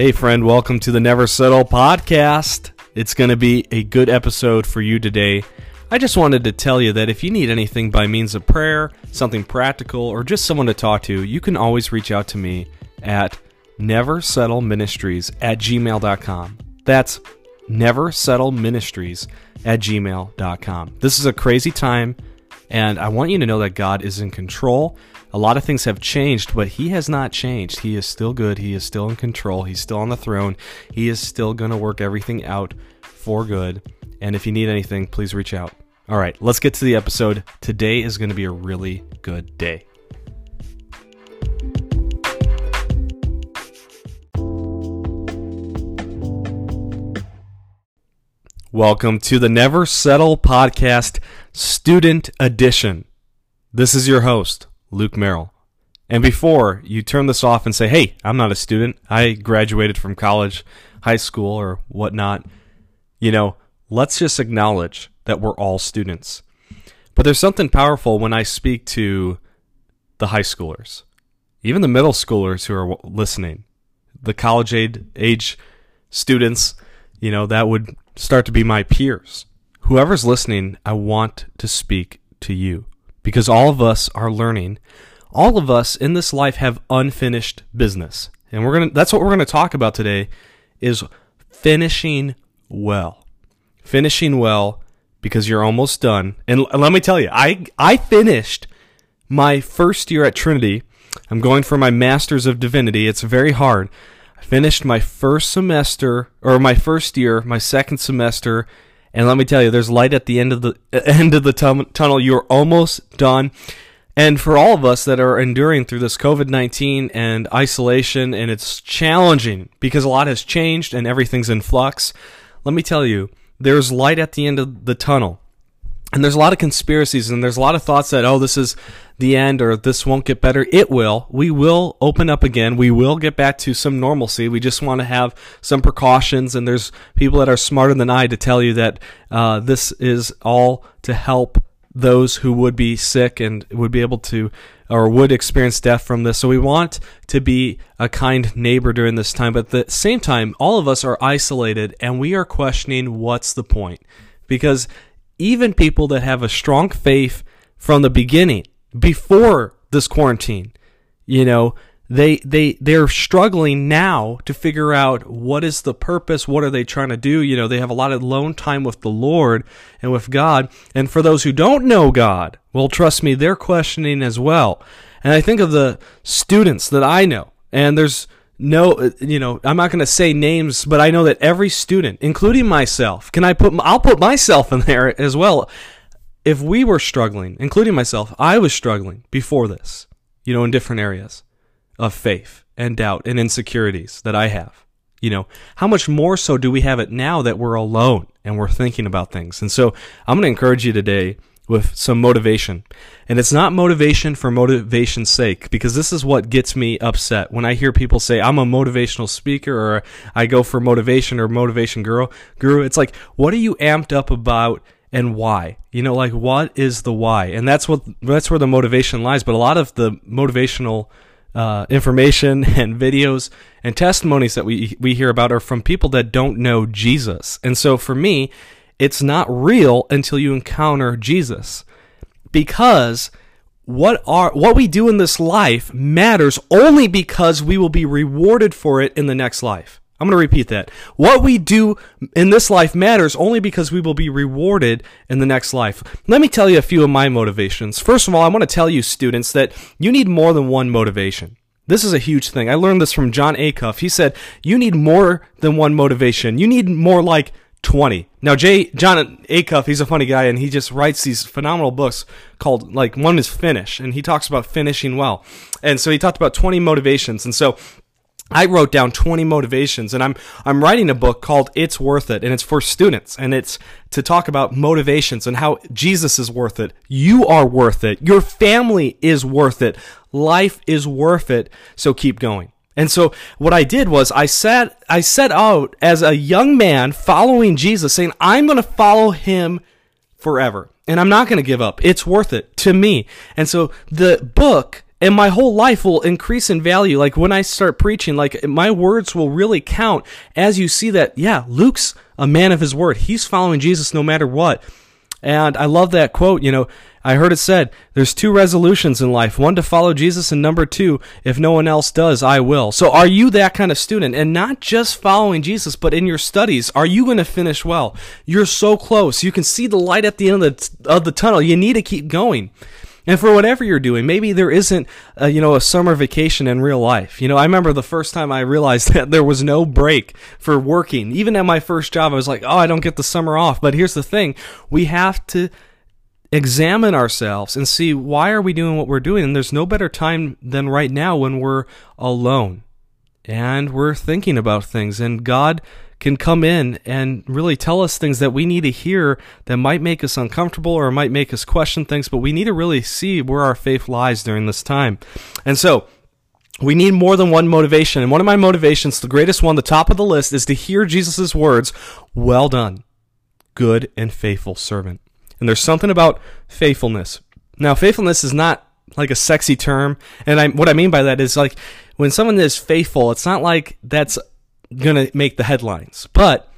Hey, friend, welcome to the Never Settle podcast. It's going to be a good episode for you today. I just wanted to tell you that if you need anything by means of prayer, something practical, or just someone to talk to, you can always reach out to me at neversettleministries at gmail.com. That's neversettleministries at gmail.com. This is a crazy time, and I want you to know that God is in control. A lot of things have changed, but He has not changed. He is still good. He is still in control. He's still on the throne. He is still going to work everything out for good. And if you need anything, please reach out. All right, let's get to the episode. Today is going to be a really good day. Welcome to the Never Settle Podcast Student Edition. This is your host, Luke Merrill. And before you turn this off and say, hey, I'm not a student, I graduated from college, high school, or whatnot, you know, let's just acknowledge that we're all students. But there's something powerful when I speak to the high schoolers, even the middle schoolers who are listening, the college age students, you know, that would start to be my peers. Whoever's listening, I want to speak to you because all of us are learning. All of us in this life have unfinished business. And we're going to that's what we're going to talk about today is finishing well. Finishing well because you're almost done. And let me tell you, I I finished my first year at Trinity. I'm going for my masters of divinity. It's very hard. I finished my first semester or my first year, my second semester, and let me tell you, there's light at the end of the end of the tunnel. You're almost done. And for all of us that are enduring through this COVID 19 and isolation, and it's challenging because a lot has changed and everything's in flux, let me tell you, there's light at the end of the tunnel and there's a lot of conspiracies and there's a lot of thoughts that oh this is the end or this won't get better. It will. We will open up again. We will get back to some normalcy. We just want to have some precautions. And there's people that are smarter than i to tell you that uh, this is all to help those who would be sick and would be able to or would experience death from this. So we want to be a kind neighbor during this time. But at the same time all of us are isolated and we are questioning what's the point. Because even people that have a strong faith from the beginning, before this quarantine, you know, they they they're struggling now to figure out what is the purpose what are they trying to do? You know they have a lot of lone time with the lord and with god. And for those who don't know god well trust me they're questioning as well. And i think of the students that i know and there's no, uh, you know, I'm not going to say names, but I know that every student, including myself, can I put, I'll put myself in there as well. If we were struggling, including myself, I was struggling before this, you know, in different areas of faith and doubt and insecurities that I have. You know, how much more so do we have it now that we're alone and we're thinking about things? And so I'm going to encourage you today with some motivation. And it's not motivation for motivation's sake, because this is what gets me upset. When I hear people say, I'm a motivational speaker, or I go for motivation or motivation guru, guru, it's like, what are you amped up about and why? You know, like, what is the why? And that's what, that's where the motivation lies. But a lot of the motivational uh, information and videos and testimonies that we we hear about are from people that don't know Jesus. And so for me, it's not real until you encounter Jesus. Because what are what we do in this life matters only because we will be rewarded for it in the next life. I'm going to repeat that. What we do in this life matters only because we will be rewarded in the next life. Let me tell you a few of my motivations. First of all, I want to tell you students that you need more than one motivation. This is a huge thing. I learned this from Jon Acuff. He said, you need more than one motivation. You need more like 20. Now, Jay, Jon Acuff, he's a funny guy, and he just writes these phenomenal books called, like, one is Finish, and he talks about finishing well. And so he talked about 20 motivations. And so I wrote down 20 motivations, and I'm, I'm writing a book called It's Worth It, and it's for students, and it's to talk about motivations and how Jesus is worth it. You are worth it. Your family is worth it. Life is worth it. So keep going. And so what I did was I set I set out as a young man following Jesus saying I'm going to follow him forever and I'm not going to give up. It's worth it to me. And so the book and my whole life will increase in value. Like when I start preaching, like my words will really count as you see that, yeah, Luke's a man of his word. He's following Jesus no matter what. And I love that quote. You know, I heard it said, there's two resolutions in life. One to follow Jesus and number two, if no one else does, I will. So are you that kind of student? And not just following Jesus, but in your studies, are you going to finish well? You're so close. You can see the light at the end of the, of the tunnel. You need to keep going. And for whatever you're doing, maybe there isn't, a, you know, a summer vacation in real life. You know, I remember the first time I realized that there was no break for working. Even at my first job, I was like, oh, I don't get the summer off. But here's the thing: we have to examine ourselves and see why are we doing what we're doing. And there's no better time than right now when we're alone and we're thinking about things and God can come in and really tell us things that we need to hear that might make us uncomfortable or might make us question things, but we need to really see where our faith lies during this time. And so, we need more than one motivation. And one of my motivations, the greatest one, the top of the list, is to hear Jesus' words, Well done, good and faithful servant. And there's something about faithfulness. Now, faithfulness is not like a sexy term. And I, what I mean by that is like when someone is faithful, it's not like that's going to make the headlines. But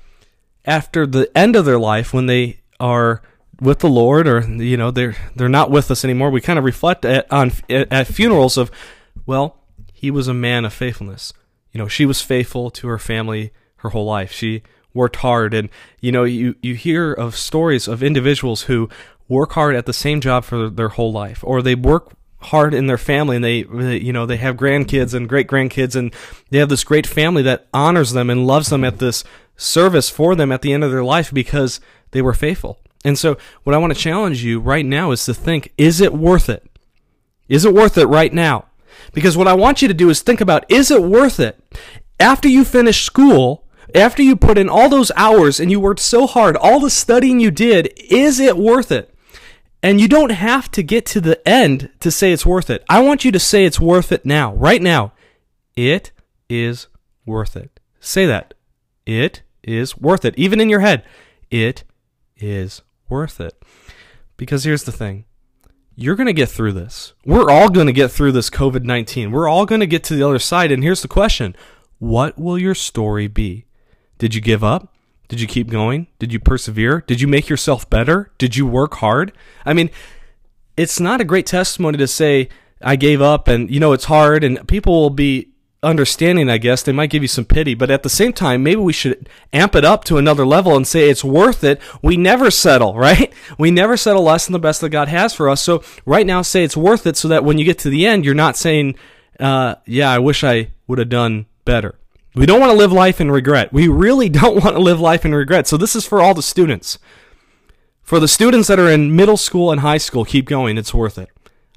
after the end of their life, when they are with the Lord, or you know they're they're not with us anymore, we kind of reflect at, on at funerals of, well, he was a man of faithfulness. You know, she was faithful to her family her whole life. She worked hard, and you know you you hear of stories of individuals who work hard at the same job for their whole life, or they work hard in their family and they, you know, they have grandkids and great grandkids and they have this great family that honors them and loves them at this service for them at the end of their life because they were faithful. And so what I want to challenge you right now is to think, is it worth it? Is it worth it right now? Because what I want you to do is think about, is it worth it? After you finish school, after you put in all those hours and you worked so hard, all the studying you did, is it worth it? And you don't have to get to the end to say it's worth it. I want you to say it's worth it now, right now. It is worth it. Say that. It is worth it. Even in your head, it is worth it. Because here's the thing you're going to get through this. We're all going to get through this COVID 19. We're all going to get to the other side. And here's the question What will your story be? Did you give up? Did you keep going? Did you persevere? Did you make yourself better? Did you work hard? I mean, it's not a great testimony to say, I gave up and, you know, it's hard and people will be understanding, I guess. They might give you some pity, but at the same time, maybe we should amp it up to another level and say it's worth it. We never settle, right? We never settle less than the best that God has for us. So right now, say it's worth it so that when you get to the end, you're not saying, uh, yeah, I wish I would have done better. We don't want to live life in regret. We really don't want to live life in regret. So this is for all the students. For the students that are in middle school and high school, keep going. It's worth it.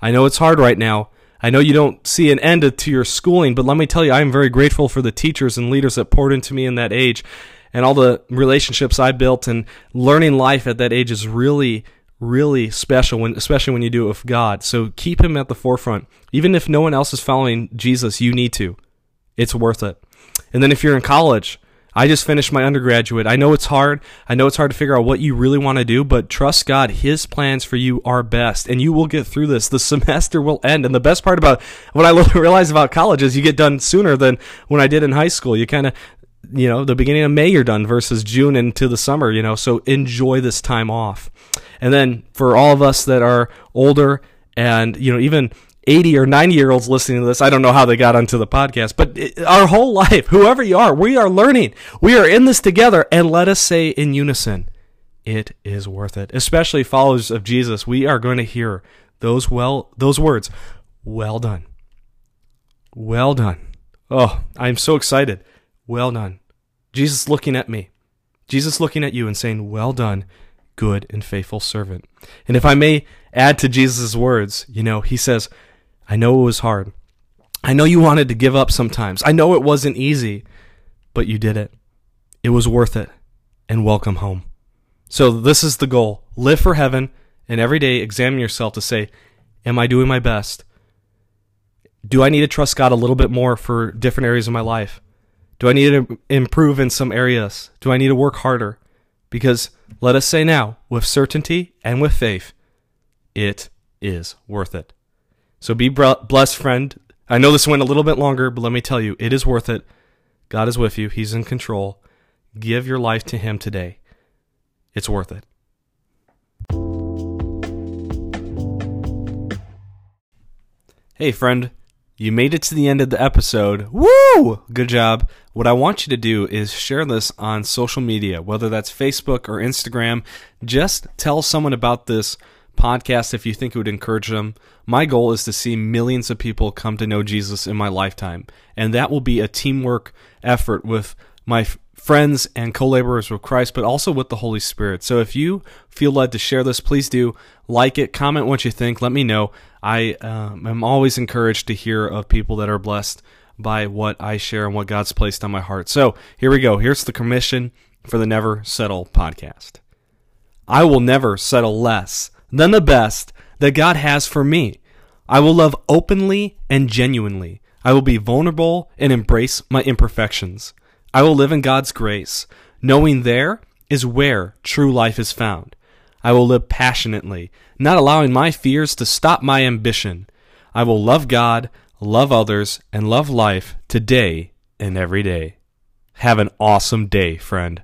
I know it's hard right now. I know you don't see an end to your schooling, but let me tell you, I am very grateful for the teachers and leaders that poured into me in that age and all the relationships I built and learning life at that age is really really special when especially when you do it with God. So keep him at the forefront. Even if no one else is following Jesus, you need to. It's worth it. And then if you're in college, I just finished my undergraduate. I know it's hard. I know it's hard to figure out what you really want to do, but trust God. His plans for you are best, and you will get through this. The semester will end. And the best part about what I realized about college is you get done sooner than when I did in high school. You kind of, you know, the beginning of May you're done versus June into the summer, you know, so enjoy this time off. And then for all of us that are older and, you know, even 80 or 90 year olds listening to this. I don't know how they got onto the podcast, but our whole life, whoever you are, we are learning. We are in this together. And let us say in unison, it is worth it. Especially followers of Jesus, we are going to hear those well, those words, well done. Well done. Oh, I'm so excited. Well done. Jesus looking at me. Jesus looking at you and saying, well done, good and faithful servant. And if I may add to Jesus' words, you know, he says, I know it was hard. I know you wanted to give up sometimes. I know it wasn't easy, but you did it. It was worth it. And welcome home. So, this is the goal live for heaven and every day examine yourself to say, Am I doing my best? Do I need to trust God a little bit more for different areas of my life? Do I need to improve in some areas? Do I need to work harder? Because let us say now, with certainty and with faith, it is worth it. So be blessed, friend. I know this went a little bit longer, but let me tell you, it is worth it. God is with you, He's in control. Give your life to Him today. It's worth it. Hey, friend, you made it to the end of the episode. Woo! Good job. What I want you to do is share this on social media, whether that's Facebook or Instagram. Just tell someone about this podcast if you think it would encourage them. My goal is to see millions of people come to know Jesus in my lifetime, and that will be a teamwork effort with my f- friends and co laborers with Christ, but also with the Holy Spirit. So if you feel led to share this, please do like it, comment what you think, let me know. I um, am always encouraged to hear of people that are blessed by what I share and what God's placed on my heart. So here we go. Here's the commission for the Never Settle podcast. I will never settle less than the best that God has for me. I will love openly and genuinely. I will be vulnerable and embrace my imperfections. I will live in God's grace, knowing there is where true life is found. I will live passionately, not allowing my fears to stop my ambition. I will love God, love others, and love life today and every day. Have an awesome day, friend.